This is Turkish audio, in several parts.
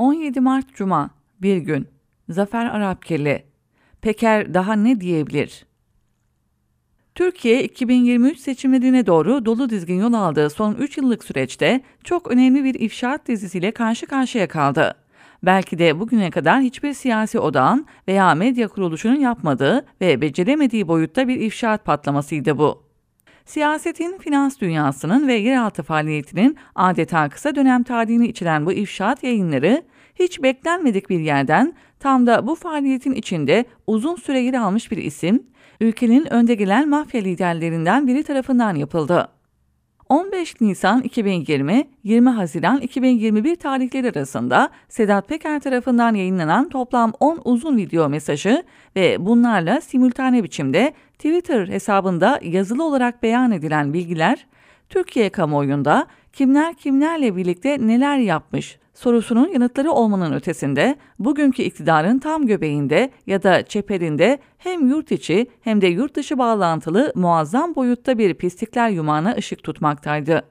17 Mart Cuma, bir gün. Zafer Arapkeli. Peker daha ne diyebilir? Türkiye 2023 seçimlerine doğru dolu dizgin yol aldığı son 3 yıllık süreçte çok önemli bir ifşaat dizisiyle karşı karşıya kaldı. Belki de bugüne kadar hiçbir siyasi odağın veya medya kuruluşunun yapmadığı ve beceremediği boyutta bir ifşaat patlamasıydı bu. Siyasetin, finans dünyasının ve yeraltı faaliyetinin adeta kısa dönem tarihini içeren bu ifşaat yayınları hiç beklenmedik bir yerden tam da bu faaliyetin içinde uzun süre yer almış bir isim, ülkenin önde gelen mafya liderlerinden biri tarafından yapıldı. 15 Nisan 2020, 20 Haziran 2021 tarihleri arasında Sedat Peker tarafından yayınlanan toplam 10 uzun video mesajı ve bunlarla simultane biçimde Twitter hesabında yazılı olarak beyan edilen bilgiler, Türkiye kamuoyunda kimler kimlerle birlikte neler yapmış sorusunun yanıtları olmanın ötesinde bugünkü iktidarın tam göbeğinde ya da çeperinde hem yurt içi hem de yurt dışı bağlantılı muazzam boyutta bir pislikler yumağına ışık tutmaktaydı.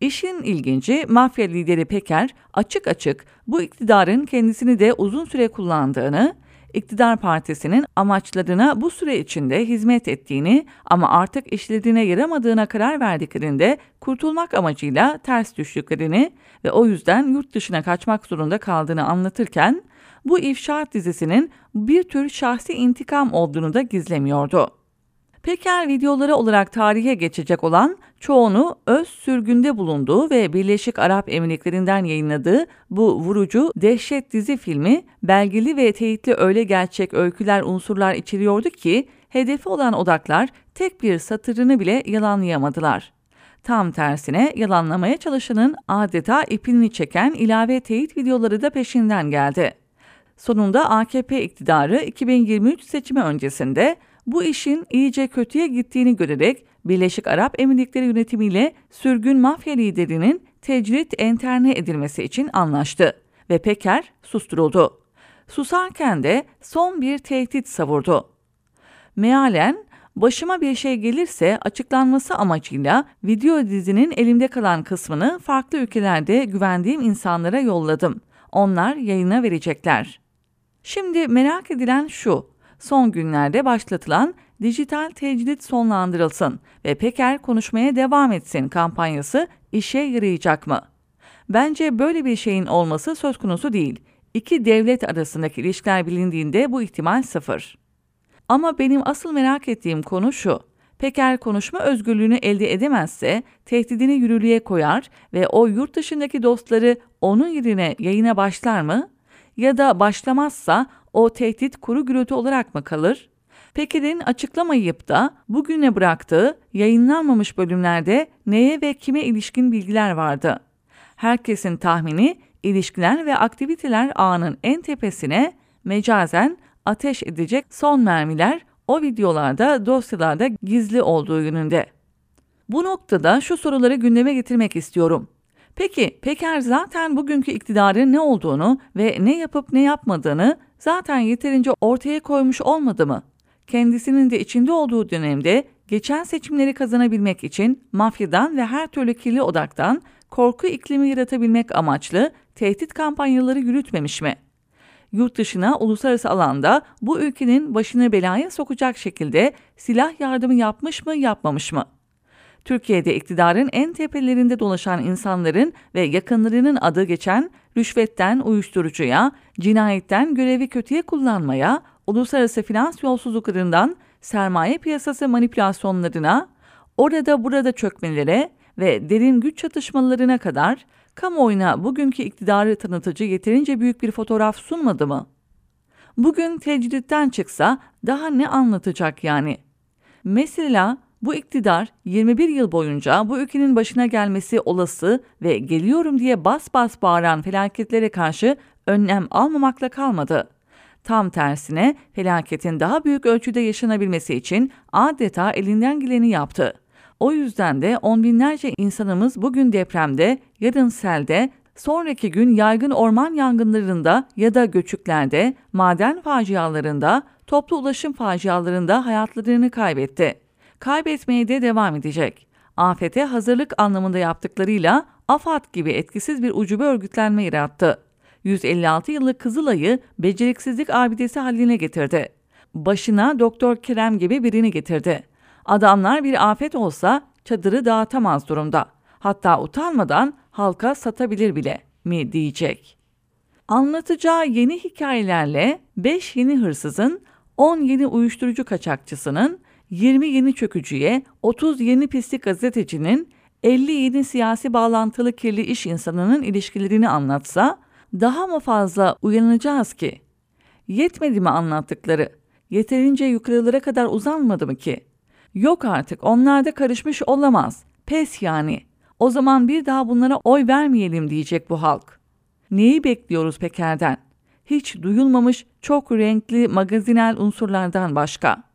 İşin ilginci mafya lideri Peker açık açık bu iktidarın kendisini de uzun süre kullandığını, iktidar partisinin amaçlarına bu süre içinde hizmet ettiğini ama artık işlediğine yaramadığına karar verdiklerinde kurtulmak amacıyla ters düştüklerini ve o yüzden yurt dışına kaçmak zorunda kaldığını anlatırken bu ifşaat dizisinin bir tür şahsi intikam olduğunu da gizlemiyordu. Peker videoları olarak tarihe geçecek olan çoğunu öz sürgünde bulunduğu ve Birleşik Arap Emirlikleri'nden yayınladığı bu vurucu dehşet dizi filmi belgeli ve teyitli öyle gerçek öyküler unsurlar içeriyordu ki hedefi olan odaklar tek bir satırını bile yalanlayamadılar. Tam tersine yalanlamaya çalışanın adeta ipini çeken ilave teyit videoları da peşinden geldi. Sonunda AKP iktidarı 2023 seçimi öncesinde bu işin iyice kötüye gittiğini görerek Birleşik Arap Emirlikleri yönetimiyle sürgün mafya liderinin tecrit enterne edilmesi için anlaştı ve Peker susturuldu. Susarken de son bir tehdit savurdu. Mealen başıma bir şey gelirse açıklanması amacıyla video dizinin elimde kalan kısmını farklı ülkelerde güvendiğim insanlara yolladım. Onlar yayına verecekler. Şimdi merak edilen şu son günlerde başlatılan dijital tecrit sonlandırılsın ve Peker konuşmaya devam etsin kampanyası işe yarayacak mı? Bence böyle bir şeyin olması söz konusu değil. İki devlet arasındaki ilişkiler bilindiğinde bu ihtimal sıfır. Ama benim asıl merak ettiğim konu şu. Peker konuşma özgürlüğünü elde edemezse tehdidini yürürlüğe koyar ve o yurt dışındaki dostları onun yerine yayına başlar mı? Ya da başlamazsa o tehdit kuru gürültü olarak mı kalır? Peker'in açıklamayıp da bugüne bıraktığı yayınlanmamış bölümlerde neye ve kime ilişkin bilgiler vardı. Herkesin tahmini ilişkiler ve aktiviteler ağının en tepesine mecazen ateş edecek son mermiler o videolarda dosyalarda gizli olduğu yönünde. Bu noktada şu soruları gündeme getirmek istiyorum. Peki Peker zaten bugünkü iktidarın ne olduğunu ve ne yapıp ne yapmadığını zaten yeterince ortaya koymuş olmadı mı? Kendisinin de içinde olduğu dönemde geçen seçimleri kazanabilmek için mafyadan ve her türlü kirli odaktan korku iklimi yaratabilmek amaçlı tehdit kampanyaları yürütmemiş mi? Yurt dışına uluslararası alanda bu ülkenin başını belaya sokacak şekilde silah yardımı yapmış mı yapmamış mı? Türkiye'de iktidarın en tepelerinde dolaşan insanların ve yakınlarının adı geçen rüşvetten uyuşturucuya, cinayetten görevi kötüye kullanmaya, uluslararası finans yolsuzluklarından sermaye piyasası manipülasyonlarına, orada burada çökmelere ve derin güç çatışmalarına kadar kamuoyuna bugünkü iktidarı tanıtıcı yeterince büyük bir fotoğraf sunmadı mı? Bugün tecritten çıksa daha ne anlatacak yani? Mesela bu iktidar 21 yıl boyunca bu ülkenin başına gelmesi olası ve geliyorum diye bas bas bağıran felaketlere karşı önlem almamakla kalmadı. Tam tersine felaketin daha büyük ölçüde yaşanabilmesi için adeta elinden geleni yaptı. O yüzden de on binlerce insanımız bugün depremde, yarın selde, sonraki gün yaygın orman yangınlarında ya da göçüklerde, maden facialarında, toplu ulaşım facialarında hayatlarını kaybetti kaybetmeye de devam edecek. Afete hazırlık anlamında yaptıklarıyla AFAD gibi etkisiz bir ucube örgütlenme yarattı. 156 yıllık Kızılay'ı beceriksizlik abidesi haline getirdi. Başına Doktor Kerem gibi birini getirdi. Adamlar bir afet olsa çadırı dağıtamaz durumda. Hatta utanmadan halka satabilir bile mi diyecek. Anlatacağı yeni hikayelerle 5 yeni hırsızın, 10 yeni uyuşturucu kaçakçısının, 20 yeni çökücüye, 30 yeni pislik gazetecinin, 50 yeni siyasi bağlantılı kirli iş insanının ilişkilerini anlatsa, daha mı fazla uyanacağız ki? Yetmedi mi anlattıkları? Yeterince yukarılara kadar uzanmadı mı ki? Yok artık onlar da karışmış olamaz. Pes yani. O zaman bir daha bunlara oy vermeyelim diyecek bu halk. Neyi bekliyoruz Peker'den? Hiç duyulmamış çok renkli magazinel unsurlardan başka.''